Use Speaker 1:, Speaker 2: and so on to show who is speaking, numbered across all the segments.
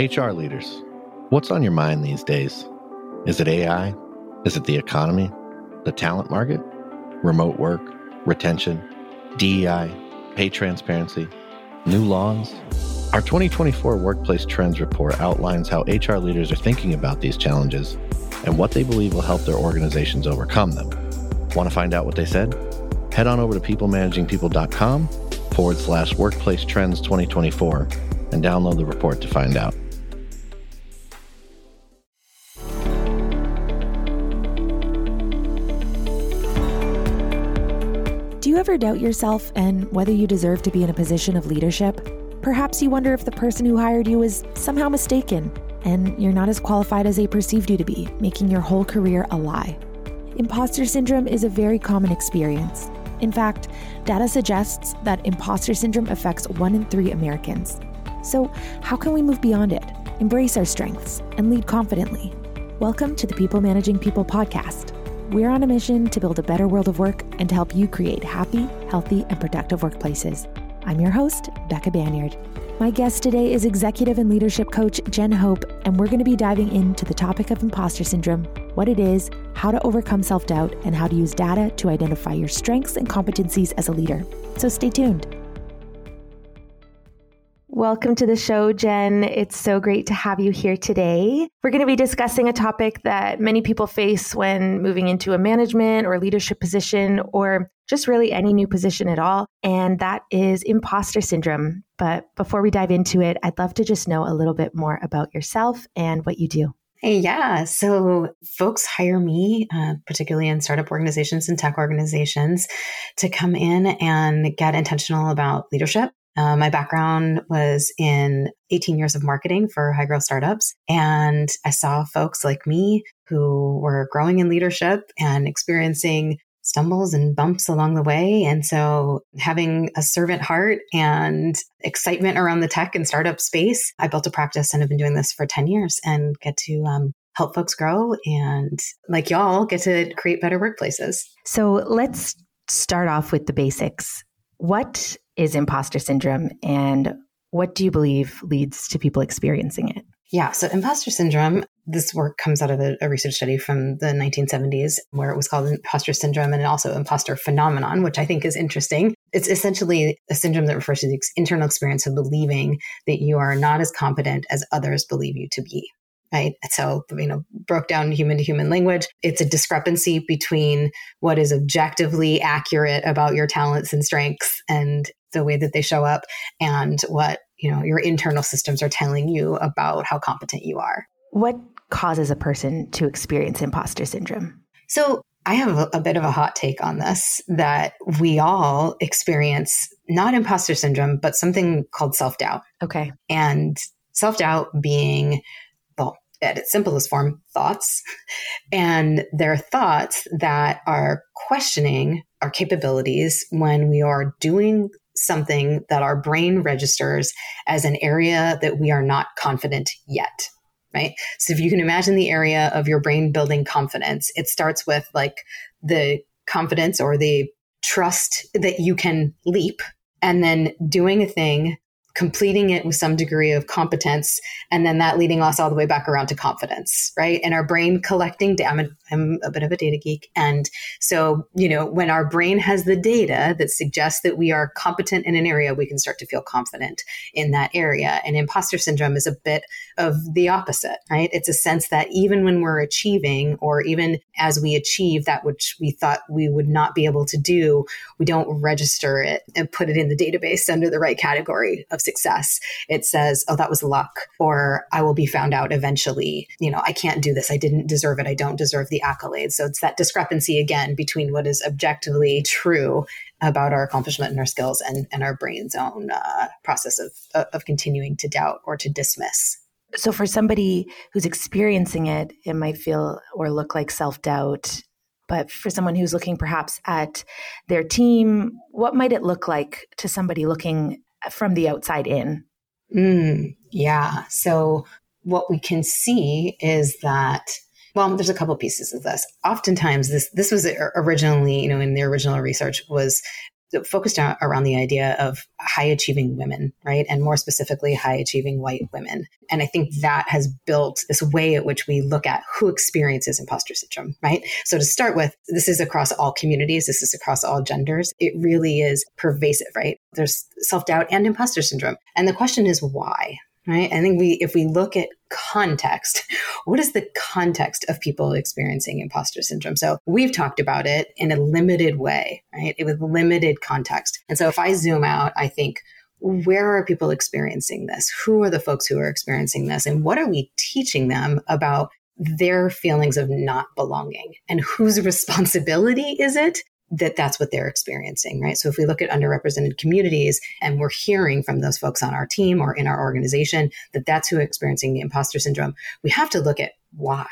Speaker 1: HR leaders, what's on your mind these days? Is it AI? Is it the economy? The talent market? Remote work? Retention? DEI? Pay transparency? New laws? Our 2024 Workplace Trends Report outlines how HR leaders are thinking about these challenges and what they believe will help their organizations overcome them. Want to find out what they said? Head on over to peoplemanagingpeople.com forward slash workplace trends 2024 and download the report to find out.
Speaker 2: Ever doubt yourself and whether you deserve to be in a position of leadership? Perhaps you wonder if the person who hired you is somehow mistaken and you're not as qualified as they perceived you to be, making your whole career a lie. Imposter syndrome is a very common experience. In fact, data suggests that imposter syndrome affects one in three Americans. So, how can we move beyond it, embrace our strengths, and lead confidently? Welcome to the People Managing People podcast. We're on a mission to build a better world of work and to help you create happy, healthy, and productive workplaces. I'm your host, Becca Banyard. My guest today is executive and leadership coach Jen Hope, and we're going to be diving into the topic of imposter syndrome, what it is, how to overcome self doubt, and how to use data to identify your strengths and competencies as a leader. So stay tuned. Welcome to the show, Jen. It's so great to have you here today. We're going to be discussing a topic that many people face when moving into a management or leadership position, or just really any new position at all, and that is imposter syndrome. But before we dive into it, I'd love to just know a little bit more about yourself and what you do.
Speaker 3: Yeah. So folks hire me, uh, particularly in startup organizations and tech organizations, to come in and get intentional about leadership uh, my background was in 18 years of marketing for high growth startups. And I saw folks like me who were growing in leadership and experiencing stumbles and bumps along the way. And so having a servant heart and excitement around the tech and startup space, I built a practice and have been doing this for 10 years and get to um, help folks grow and like y'all get to create better workplaces.
Speaker 2: So let's start off with the basics. What is imposter syndrome and what do you believe leads to people experiencing it?
Speaker 3: Yeah, so imposter syndrome, this work comes out of a, a, research study from the 1970s where it was called imposter syndrome and also imposter phenomenon, which I think is interesting. It's essentially a syndrome that refers to the internal experience of believing that you are not as competent as others believe you to be right? So, you know, broke down human to human language. It's a discrepancy between what is objectively accurate about your talents and strengths and the way that they show up and what, you know, your internal systems are telling you about how competent you are.
Speaker 2: What causes a person to experience imposter syndrome?
Speaker 3: So, I have a, a bit of a hot take on this that we all experience not imposter syndrome, but something called self doubt.
Speaker 2: Okay.
Speaker 3: And self doubt being well, at its simplest form, thoughts. And they're thoughts that are questioning our capabilities when we are doing something that our brain registers as an area that we are not confident yet. Right. So if you can imagine the area of your brain building confidence, it starts with like the confidence or the trust that you can leap and then doing a thing completing it with some degree of competence and then that leading us all the way back around to confidence right and our brain collecting I'm a, bit of a data geek and so you know when our brain has the data that suggests that we are competent in an area we can start to feel confident in that area and imposter syndrome is a bit of the opposite right it's a sense that even when we're achieving or even as we achieve that which we thought we would not be able to do we don't register it and put it in the database under the right category of. It says, oh, that was luck, or I will be found out eventually. You know, I can't do this. I didn't deserve it. I don't deserve the accolades. So it's that discrepancy again between what is objectively true about our accomplishment and our skills and, and our brain's own uh, process of, of continuing to doubt or to dismiss.
Speaker 2: So, for somebody who's experiencing it, it might feel or look like self doubt. But for someone who's looking perhaps at their team, what might it look like to somebody looking from the outside in?
Speaker 3: Mm, yeah. So what we can see is that well, there's a couple pieces of this. Oftentimes, this this was originally, you know, in the original research was focused around the idea of high achieving women, right? And more specifically, high achieving white women. And I think that has built this way at which we look at who experiences imposter syndrome, right? So to start with, this is across all communities, this is across all genders. It really is pervasive, right? There's self doubt and imposter syndrome. And the question is why, right? I think we, if we look at context, what is the context of people experiencing imposter syndrome? So we've talked about it in a limited way, right? It with limited context. And so if I zoom out, I think, where are people experiencing this? Who are the folks who are experiencing this? And what are we teaching them about their feelings of not belonging? And whose responsibility is it that that's what they're experiencing, right? So if we look at underrepresented communities and we're hearing from those folks on our team or in our organization that that's who experiencing the imposter syndrome, we have to look at why?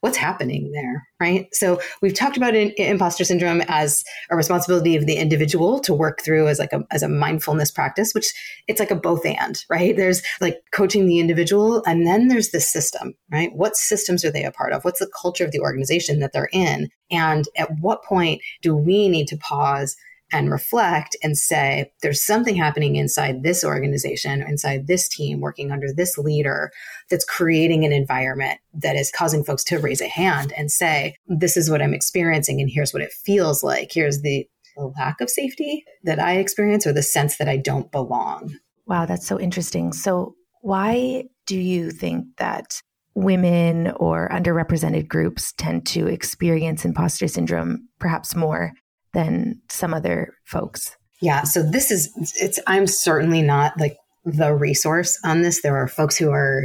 Speaker 3: What's happening there right? So we've talked about in, imposter syndrome as a responsibility of the individual to work through as like a as a mindfulness practice which it's like a both and right? There's like coaching the individual and then there's the system right? What systems are they a part of? What's the culture of the organization that they're in? And at what point do we need to pause and reflect and say, there's something happening inside this organization, inside this team, working under this leader that's creating an environment that is causing folks to raise a hand and say, this is what I'm experiencing and here's what it feels like. Here's the lack of safety that I experience or the sense that I don't belong.
Speaker 2: Wow, that's so interesting. So, why do you think that women or underrepresented groups tend to experience imposter syndrome perhaps more than some other folks.
Speaker 3: Yeah. So this is, it's, I'm certainly not like the resource on this. There are folks who are,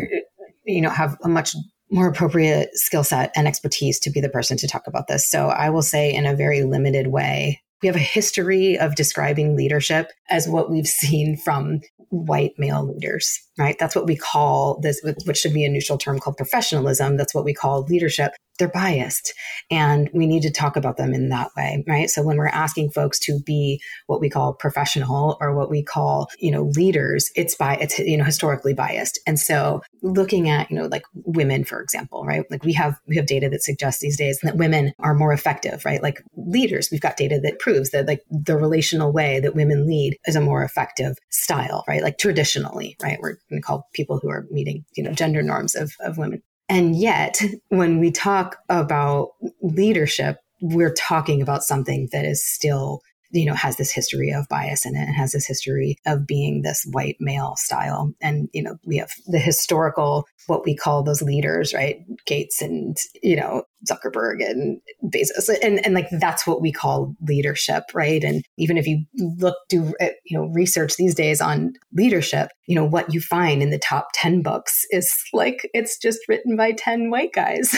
Speaker 3: you know, have a much more appropriate skill set and expertise to be the person to talk about this. So I will say in a very limited way, we have a history of describing leadership as what we've seen from white male leaders, right? That's what we call this, which should be a neutral term called professionalism. That's what we call leadership. They're biased and we need to talk about them in that way right? So when we're asking folks to be what we call professional or what we call you know leaders it's by it's you know historically biased. And so looking at you know like women for example right? Like we have we have data that suggests these days that women are more effective right? Like leaders we've got data that proves that like the relational way that women lead is a more effective style right? Like traditionally right? We're going to call people who are meeting you know gender norms of, of women and yet, when we talk about leadership, we're talking about something that is still you know, has this history of bias in it and has this history of being this white male style. And, you know, we have the historical, what we call those leaders, right? Gates and, you know, Zuckerberg and Bezos. And, and like, that's what we call leadership, right? And even if you look, do, uh, you know, research these days on leadership, you know, what you find in the top 10 books is like, it's just written by 10 white guys.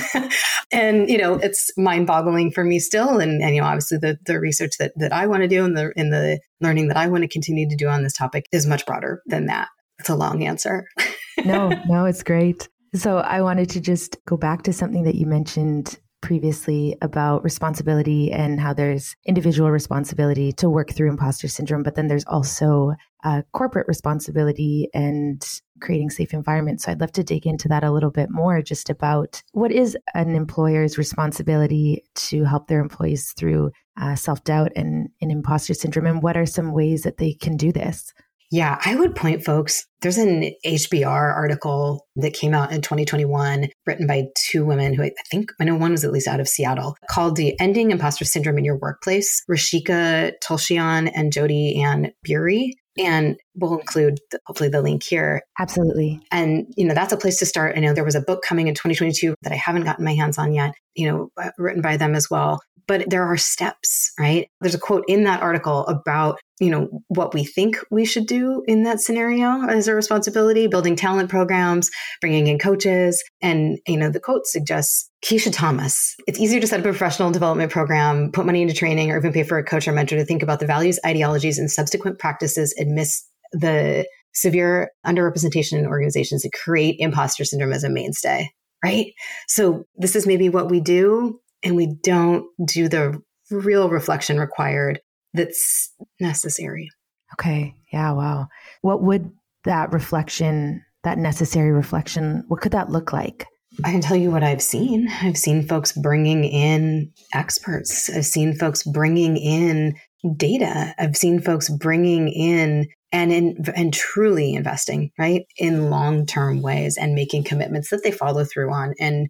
Speaker 3: and, you know, it's mind boggling for me still. And, and, you know, obviously the, the research that, that I want to do and the, in the learning that I want to continue to do on this topic is much broader than that. It's a long answer.
Speaker 2: no, no, it's great. So I wanted to just go back to something that you mentioned previously about responsibility and how there's individual responsibility to work through imposter syndrome, but then there's also uh, corporate responsibility and creating safe environments. So I'd love to dig into that a little bit more just about what is an employer's responsibility to help their employees through uh, self doubt and, and imposter syndrome, and what are some ways that they can do this?
Speaker 3: Yeah, I would point folks. There's an HBR article that came out in 2021, written by two women who I think I know one was at least out of Seattle, called "The Ending Imposter Syndrome in Your Workplace." Ruchika Tulshyan and Jodi-Ann Burey. And we'll include the, hopefully the link here.
Speaker 2: Absolutely.
Speaker 3: And, you know, that's a place to start. I know there was a book coming in 2022 that I haven't gotten my hands on yet, you know, uh, written by them as well but there are steps, right? There's a quote in that article about, you know, what we think we should do in that scenario as a responsibility, building talent programs, bringing in coaches. And, you know, the quote suggests Keisha Thomas. It's easier to set up a professional development program, put money into training, or even pay for a coach or mentor to think about the values, ideologies, and subsequent practices amidst the severe underrepresentation in organizations that create imposter syndrome as a mainstay right? So this is maybe what we do and we don't do the real reflection required that's necessary.
Speaker 2: Okay. Yeah. Wow. What would that reflection, that necessary reflection, what could that look like?
Speaker 3: I can tell you what I've seen. I've seen folks bringing in experts. I've seen folks bringing in data. I've seen folks bringing in and in, and truly investing right in long term ways and making commitments that they follow through on in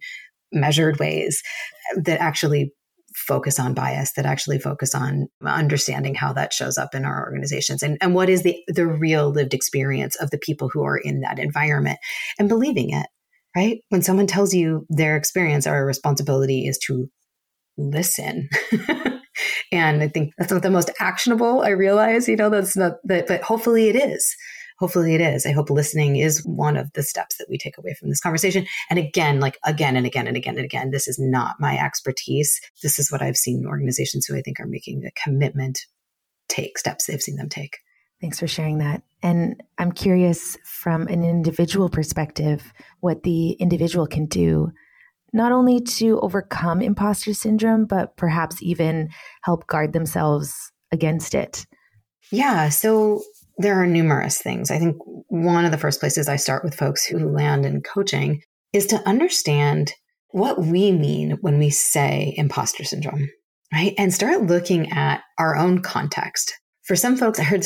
Speaker 3: measured ways that actually focus on bias that actually focus on understanding how that shows up in our organizations and, and what is the the real lived experience of the people who are in that environment and believing it right when someone tells you their experience our responsibility is to listen and i think that's not the most actionable i realize you know that's not that but hopefully it is hopefully it is. I hope listening is one of the steps that we take away from this conversation. And again, like again and again and again and again, this is not my expertise. This is what I've seen organizations who I think are making a commitment take steps they've seen them take.
Speaker 2: Thanks for sharing that. And I'm curious from an individual perspective what the individual can do not only to overcome imposter syndrome, but perhaps even help guard themselves against it.
Speaker 3: Yeah. So there are numerous things. I think one of the first places I start with folks who land in coaching is to understand what we mean when we say imposter syndrome, right? And start looking at our own context. For some folks, I heard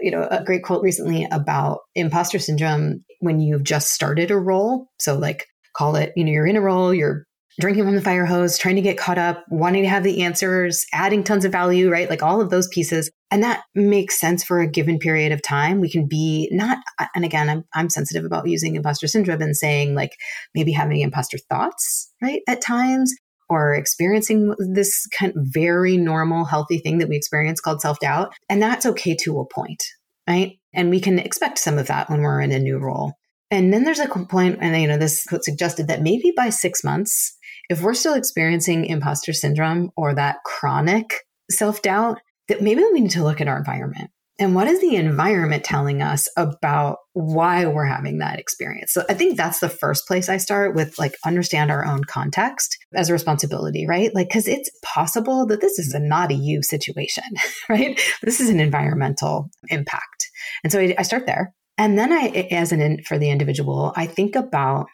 Speaker 3: you know a great quote recently about imposter syndrome when you've just started a role. So like call it, you know, you're in a role, you're drinking from the fire hose, trying to get caught up, wanting to have the answers, adding tons of value, right? Like all of those pieces. And that makes sense for a given period of time. We can be not, and again, I'm, I'm sensitive about using imposter syndrome and saying like maybe having imposter thoughts, right? At times or experiencing this kind of very normal, healthy thing that we experience called self doubt. And that's okay to a point, right? And we can expect some of that when we're in a new role. And then there's a point, and you know, this quote suggested that maybe by six months, if we're still experiencing imposter syndrome or that chronic self doubt, that maybe we need to look at our environment. And what is the environment telling us about why we're having that experience? So I think that's the first place I start with like understand our own context as a responsibility, right? Like, cause it's possible that this is a not a you situation, right? This is an environmental impact. And so I, I start there. And then I, as an, for the individual, I think about,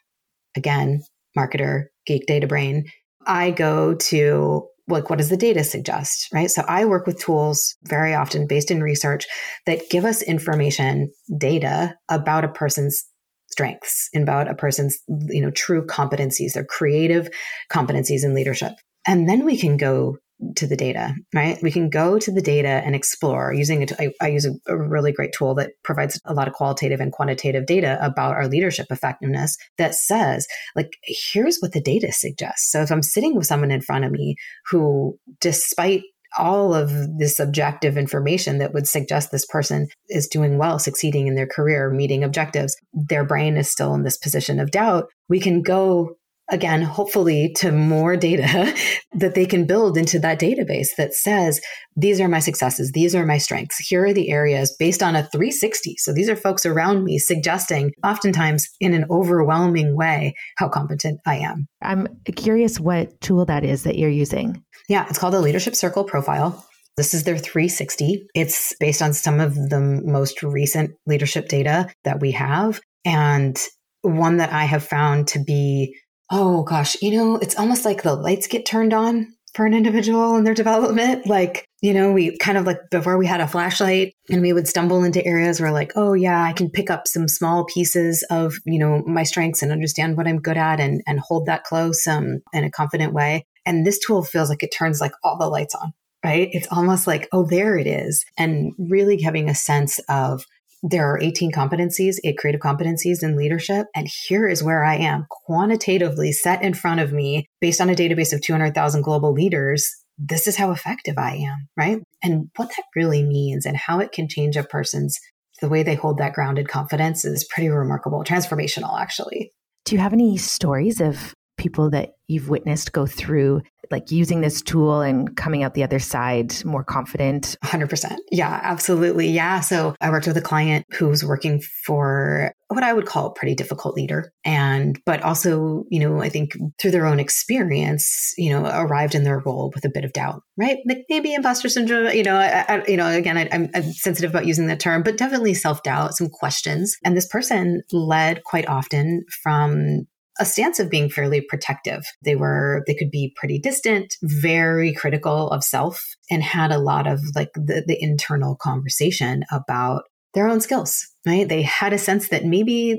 Speaker 3: again, marketer, geek data brain, I go to like what does the data suggest right? So i work with tools very often based in research that give us information data about a person's strengths about a person's you know true competencies their creative competencies in leadership. And then we can go to the data, right? We can go to the data and explore using it. I, use a, a, really great tool that provides a lot of qualitative and quantitative data about our leadership effectiveness that says, like, here's what the data suggests. So if I'm sitting with someone in front of me who, despite all of this objective information that would suggest this person is doing well, succeeding in their career, meeting objectives, their brain is still in this position of doubt. We can go again, hopefully to more data that they can build into that database that says, these are my successes. These are my strengths. Here are the areas based on a 360. So these are folks around me suggesting oftentimes in an overwhelming way how competent I am.
Speaker 2: I'm curious what tool that is that you're using.
Speaker 3: Yeah, it's called the Leadership Circle Profile. This is their 360. It's based on some of the most recent leadership data that we have and one that I have found to be oh gosh, you know, it's almost like the lights get turned on for an individual in their development. Like, you know, we kind of like before we had a flashlight and we would stumble into areas where like, oh yeah, I can pick up some small pieces of, you know, my strengths and understand what I'm good at and, and hold that close um, in a confident way. And this tool feels like it turns like all the lights on, right? It's almost like, oh, there it is. And really having a sense of there are 18 competencies, eight creative competencies in leadership. And here is where I am quantitatively set in front of me based on a database of 200,000 global leaders. This is how effective I am, right? And what that really means and how it can change a person's the way they hold that grounded confidence is pretty remarkable, transformational, actually.
Speaker 2: Do you have any stories of people that you've witnessed go through like using this tool and coming out the other side more confident?
Speaker 3: 100%. Yeah, absolutely. Yeah. So I worked with a client who was working for what I would call a pretty difficult leader. And, but also, you know, I think through their own experience, you know, arrived in their role with a bit of doubt, right? Like maybe imposter syndrome, you know, I, I, you know, again, I, I'm, I'm sensitive about using the term, but definitely self doubt, some questions. And this person led quite often from a stance of being fairly protective. They were, they could be pretty distant, very critical of self, and had a lot of like the, the internal conversation about their own skills right? They had a sense that maybe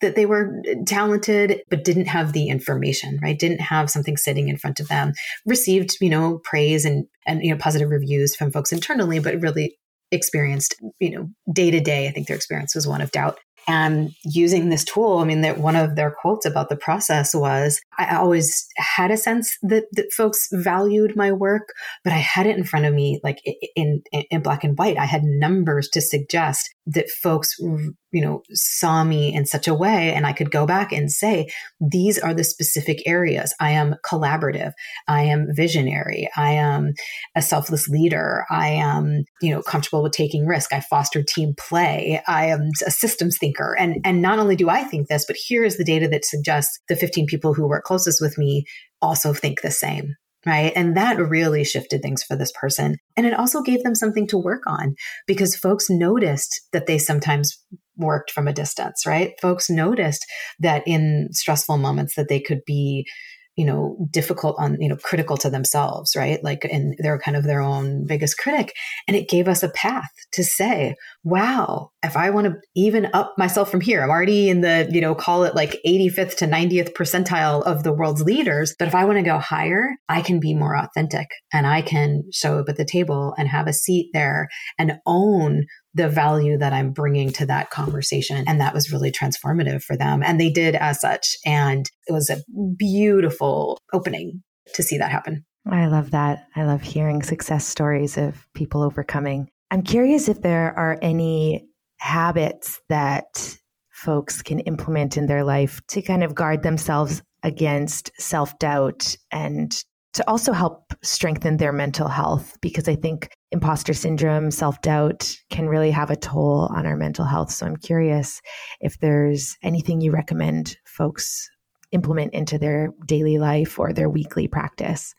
Speaker 3: that they were talented but didn't have the information right? Didn't have something sitting in front of them. Received you know praise and and you know positive reviews from folks internally but really experienced you know day to day. I think their experience was one of doubt and using this tool i mean that one of their quotes about the process was i always had a sense that, that folks valued my work but i had it in front of me like in, in, in black and white. I had numbers to suggest that folks you know saw me in such a way and i could go back and say these are the specific areas. I am collaborative. I am visionary. I am a selfless leader. I am you know comfortable with taking risk. I foster team play. I am a systems thinker. And and not only do i think this but here is the data that suggests the 15 people who work closest with me also think the same right? And that really shifted things for this person. And it also gave them something to work on because folks noticed that they sometimes worked from a distance, right? Folks noticed that in stressful moments that they could be you know difficult on you know critical to themselves right? Like and they're kind of their own biggest critic. And it gave us a path to say wow if i want to even up myself from here i'm already in the you know call it like 85th to 90th percentile of the world's leaders but if i want to go higher i can be more authentic and i can show up at the table and have a seat there and own the value that I'm bringing to that conversation. And that was really transformative for them. And they did as such. And it was a beautiful opening to see that happen.
Speaker 2: I love that. I love hearing success stories of people overcoming. I'm curious if there are any habits that folks can implement in their life to kind of guard themselves against self doubt and to also help strengthen their mental health because I think imposter syndrome, self doubt can really have a toll on our mental health. So I'm curious if there's anything you recommend folks implement into their daily life or their weekly practice.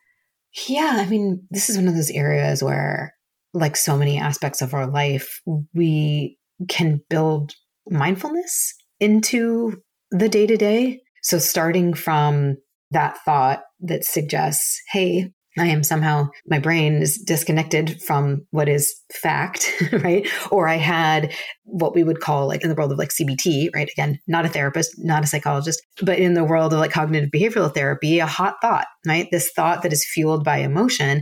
Speaker 3: Yeah, I mean, this is one of those areas where, like so many aspects of our life, we can build mindfulness into the day to day. So, starting from that thought that suggests, hey, I am somehow, my brain is disconnected from what is fact, right? Or I had what we would call, like in the world of like CBT, right? Again, not a therapist, not a psychologist, but in the world of like cognitive behavioral therapy, a hot thought, right? This thought that is fueled by emotion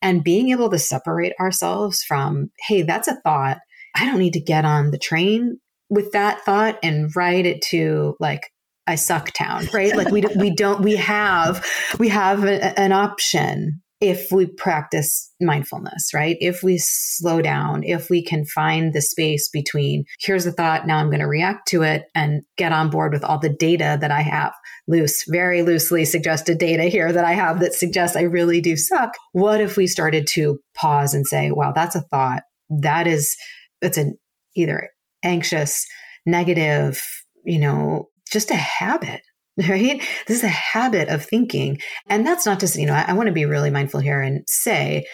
Speaker 3: and being able to separate ourselves from, hey, that's a thought. I don't need to get on the train with that thought and write it to like I suck town, right? Like we we don't we have we have a, an option if we practice mindfulness, right? If we slow down, if we can find the space between here's a thought, now I'm going to react to it and get on board with all the data that I have. Loose, very loosely suggested data here that I have that suggests I really do suck. What if we started to pause and say, wow, that's a thought. That is, it's an either anxious, negative, you know, just a habit right? This is a habit of thinking. And that's not just, you know, I, I want to be really mindful here and say,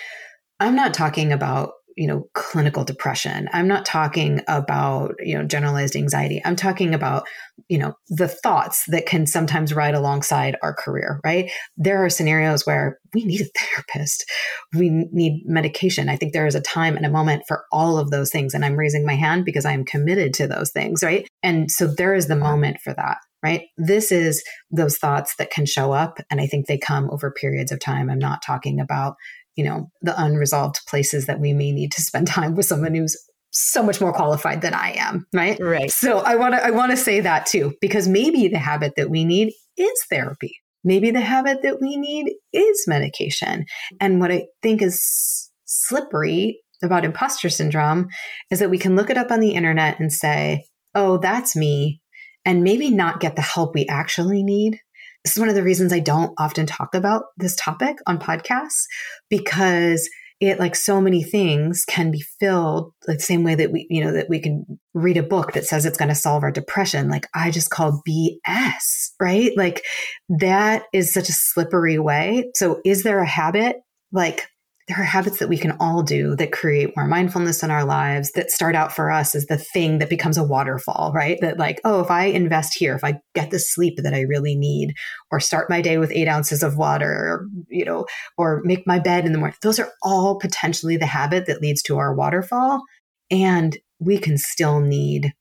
Speaker 3: I'm not talking about, you know, clinical depression. I'm not talking about, you know, generalized anxiety. I'm talking about, you know, the thoughts that can sometimes ride alongside our career, right? There are scenarios where we need a therapist. We need medication. I think there is a time and a moment for all of those things. And I'm raising my hand because I am committed to those things, right? And so there is the moment for that right? This is those thoughts that can show up. And I think they come over periods of time. I'm not talking about, you know, the unresolved places that we may need to spend time with someone who's so much more qualified than I am, right?
Speaker 2: Right.
Speaker 3: So I want to I want to say that too because maybe the habit that we need is therapy. Maybe the habit that we need is medication. And what I think is slippery about imposter syndrome is that we can look it up on the internet and say, "Oh, that's me and maybe not get the help we actually need. This is one of the reasons I don't often talk about this topic on podcasts because it like so many things can be filled like the same way that we you know that we can read a book that says it's going to solve our depression. Like i just call bs right? Like that is such a slippery way. So is there a habit like there are habits that we can all do that create more mindfulness in our lives that start out for us as the thing that becomes a waterfall, right? That like, oh, if I invest here, if I get the sleep that I really need, or start my day with eight ounces of water, or, you know, or make my bed in the morning, those are all potentially the habit that leads to our waterfall. And we can still need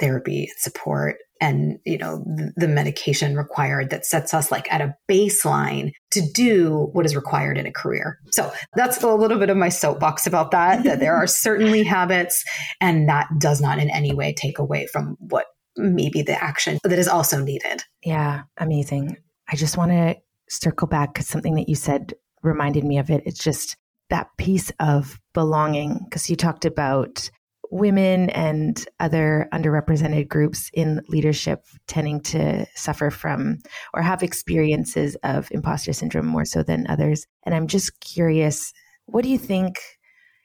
Speaker 3: therapy and support and you know the medication required that sets us like at a baseline to do what is required in a career. So that's a little bit of my soapbox about that that there are certainly habits and that does not in any way take away from what maybe the action that is also needed.
Speaker 2: Yeah amazing. I just want to circle back because something that you said reminded me of it. It's just that piece of belonging because you talked about women and other underrepresented groups in leadership tending to suffer from or have experiences of imposter syndrome more so than others. And I'm just curious, what do you think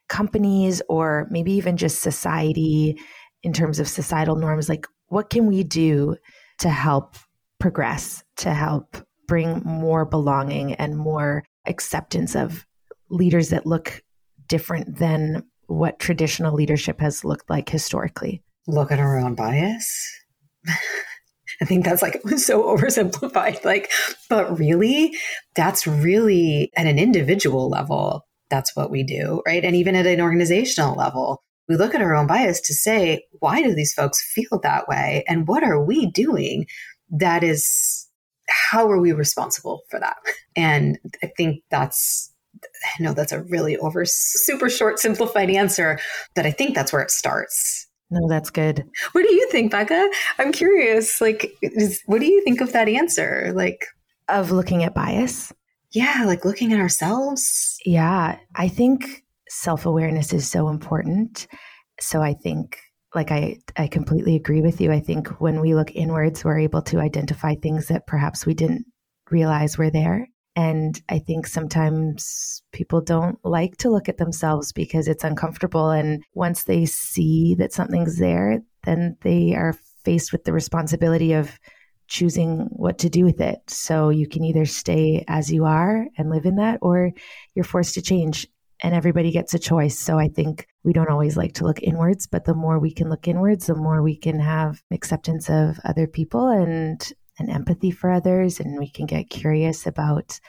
Speaker 2: companies or maybe even just society in terms of societal norms, like what can we do to help progress, to help bring more belonging and more acceptance of leaders that look different than what traditional leadership has looked like historically?
Speaker 3: Look at our own bias. I think that's like so oversimplified. Like, but really, that's really at an individual level, that's what we do, right? And even at an organizational level, we look at our own bias to say, why do these folks feel that way? And what are we doing that is, how are we responsible for that? And I think that's I know that's a really over super short, simplified answer, but I think that's where it starts.
Speaker 2: No, that's good.
Speaker 3: What do you think, Becca? I'm curious. Like, is, what do you think of that answer? Like,
Speaker 2: of looking at bias?
Speaker 3: Yeah, like looking at ourselves.
Speaker 2: Yeah, I think self awareness is so important. So I think, like, I, I completely agree with you. I think when we look inwards, we're able to identify things that perhaps we didn't realize were there. And I think sometimes people don't like to look at themselves because it's uncomfortable. And once they see that something's there, then they are faced with the responsibility of choosing what to do with it. So you can either stay as you are and live in that, or you're forced to change. And everybody gets a choice. So I think we don't always like to look inwards, but the more we can look inwards, the more we can have acceptance of other people and and empathy for others, and we can get curious about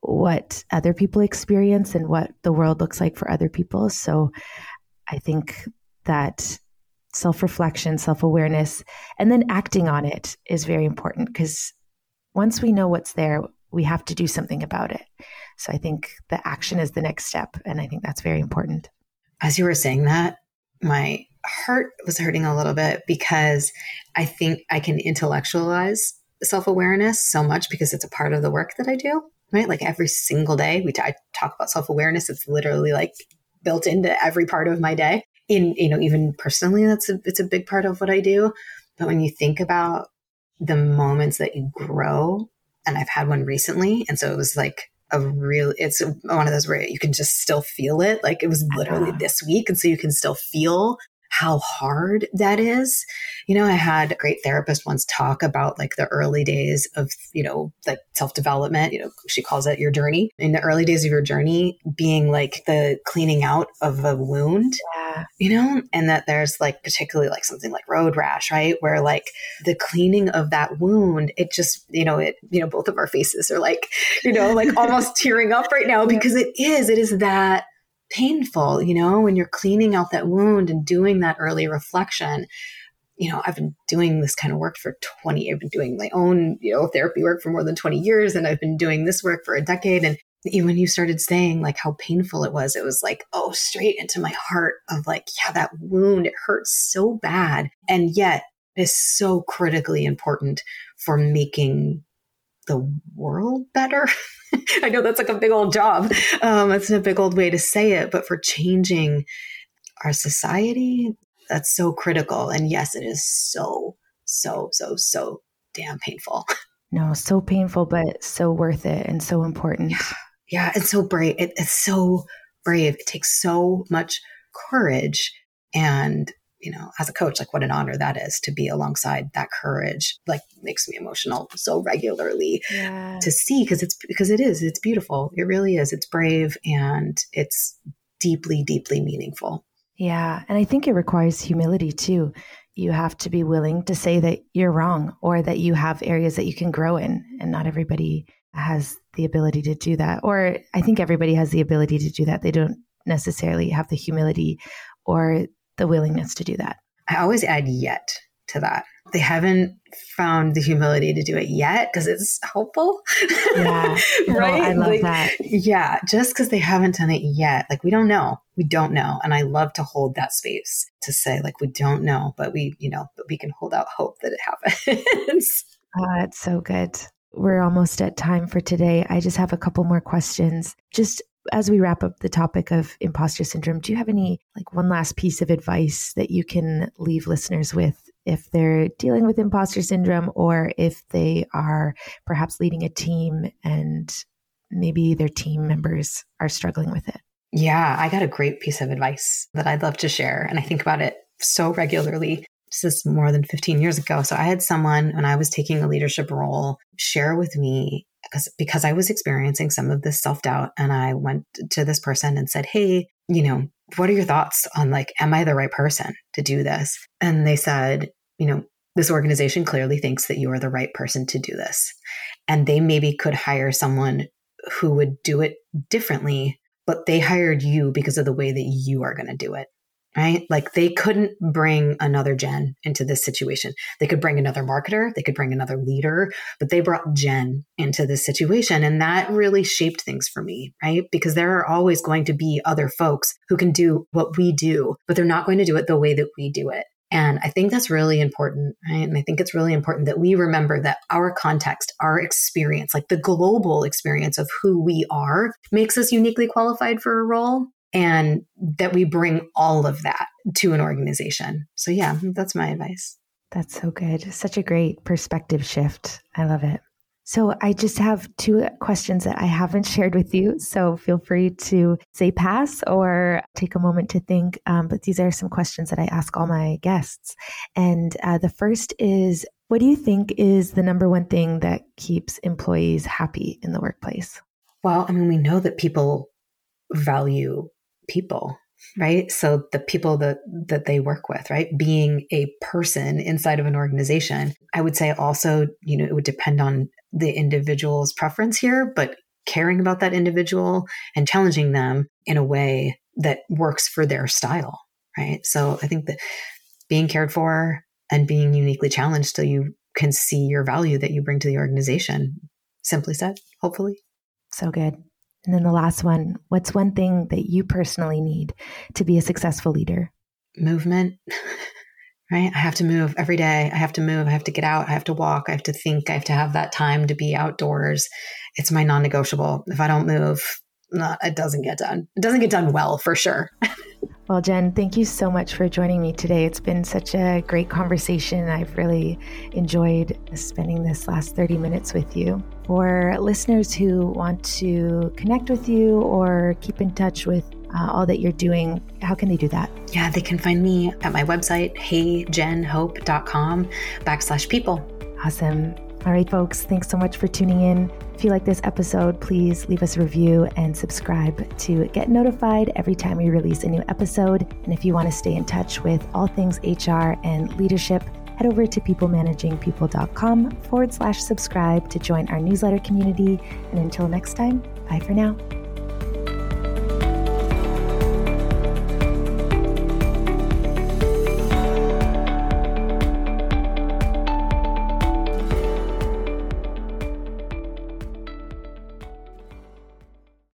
Speaker 2: what other people experience and what the world looks like for other people. So I think that self reflection, self awareness, and then acting on it is very important because once we know what's there, we have to do something about it. So I think the action is the next step. And I think that's very important.
Speaker 3: As you were saying that, my heart was hurting a little bit because I think I can intellectualize self awareness so much because it's a part of the work that I do, right? Like every single day, we t- I talk about self awareness. It's literally like built into every part of my day. In you know, even personally, that's a it's a big part of what I do. But when you think about the moments that you grow, and I've had one recently, and so it was like a real it's one of those where you can just still feel it like it was literally this week and so you can still feel how hard that is. You know, I had a great therapist once talk about like the early days of, you know, like self development. You know, she calls it your journey. In the early days of your journey, being like the cleaning out of a wound, yeah. you know, and that there's like particularly like something like road rash, right? Where like the cleaning of that wound, it just, you know, it, you know, both of our faces are like, you know, like almost tearing up right now because it is, it is that painful, you know, when you're cleaning out that wound and doing that early reflection. You know, I've been doing this kind of work for 20, I've been doing my own, you know, therapy work for more than 20 years, and I've been doing this work for a decade. And even when you started saying like how painful it was, it was like, oh, straight into my heart of like, yeah, that wound, it hurts so bad. And yet is so critically important for making the world better. I know that's like a big old job. Um, it's a big old way to say it, but for changing our society, that's so critical. And yes, it is so, so, so, so damn painful.
Speaker 2: No, so painful, but so worth it and so important.
Speaker 3: Yeah, yeah it's so brave. It, it's so brave. It takes so much courage and you know, as a coach, like what an honor that is to be alongside that courage, like makes me emotional so regularly yeah. to see because it's because it is, it's beautiful. It really is. It's brave and it's deeply, deeply meaningful.
Speaker 2: Yeah. And I think it requires humility too. You have to be willing to say that you're wrong or that you have areas that you can grow in. And not everybody has the ability to do that. Or I think everybody has the ability to do that. They don't necessarily have the humility or the willingness to do that.
Speaker 3: I always add yet to that. They haven't found the humility to do it yet because it's helpful.
Speaker 2: Yeah. right. I love
Speaker 3: like,
Speaker 2: that.
Speaker 3: Yeah. Just because they haven't done it yet. Like we don't know. We don't know. And I love to hold that space to say, like, we don't know, but we, you know, but we can hold out hope that it happens.
Speaker 2: Ah, oh, it's so good. We're almost at time for today. I just have a couple more questions. Just as we wrap up the topic of imposter syndrome, do you have any like one last piece of advice that you can leave listeners with if they're dealing with imposter syndrome or if they are perhaps leading a team and maybe their team members are struggling with it?
Speaker 3: Yeah, I got a great piece of advice that I'd love to share. And I think about it so regularly. This is more than 15 years ago. So I had someone when I was taking a leadership role share with me because because I was experiencing some of this self-doubt and I went to this person and said, "Hey, you know, what are your thoughts on like am I the right person to do this?" And they said, you know, this organization clearly thinks that you are the right person to do this. And they maybe could hire someone who would do it differently, but they hired you because of the way that you are going to do it right? Like they couldn't bring another Jen into this situation. They could bring another marketer, they could bring another leader, but they brought Jen into this situation. And that really shaped things for me, right? Because there are always going to be other folks who can do what we do, but they're not going to do it the way that we do it. And I think that's really important, right? And I think it's really important that we remember that our context, our experience, like the global experience of who we are, makes us uniquely qualified for a role and that we bring all of that to an organization. So, yeah, that's my advice.
Speaker 2: That's so good. Such a great perspective shift. I love it. So, I just have two questions that I haven't shared with you. So, feel free to say pass or take a moment to think. Um, but these are some questions that I ask all my guests. And uh, the first is What do you think is the number one thing that keeps employees happy in the workplace?
Speaker 3: Well, I mean, we know that people value people right? So the people that that they work with right? Being a person inside of an organization i would say also you know it would depend on the individual's preference here but caring about that individual and challenging them in a way that works for their style right? So i think that being cared for and being uniquely challenged so you can see your value that you bring to the organization simply said hopefully.
Speaker 2: So good and then the last one what's one thing that you personally need to be a successful leader?
Speaker 3: Movement, right? I have to move every day. I have to move. I have to get out. I have to walk. I have to think. I have to have that time to be outdoors. It's my non negotiable. If I don't move, it doesn't get done. It doesn't get done well for sure.
Speaker 2: Well, Jen, thank you so much for joining me today. It's been such a great conversation. I've really enjoyed spending this last 30 minutes with you. For listeners who want to connect with you or keep in touch with uh, all that you're doing, how can they do that?
Speaker 3: Yeah, they can find me at my website, heyjenhope.com backslash people.
Speaker 2: Awesome. All right, folks, thanks so much for tuning in. If you like this episode, please leave us a review and subscribe to get notified every time we release a new episode. And if you want to stay in touch with all things HR and leadership, head over to peoplemanagingpeople.com forward slash subscribe to join our newsletter community. And until next time, bye for now.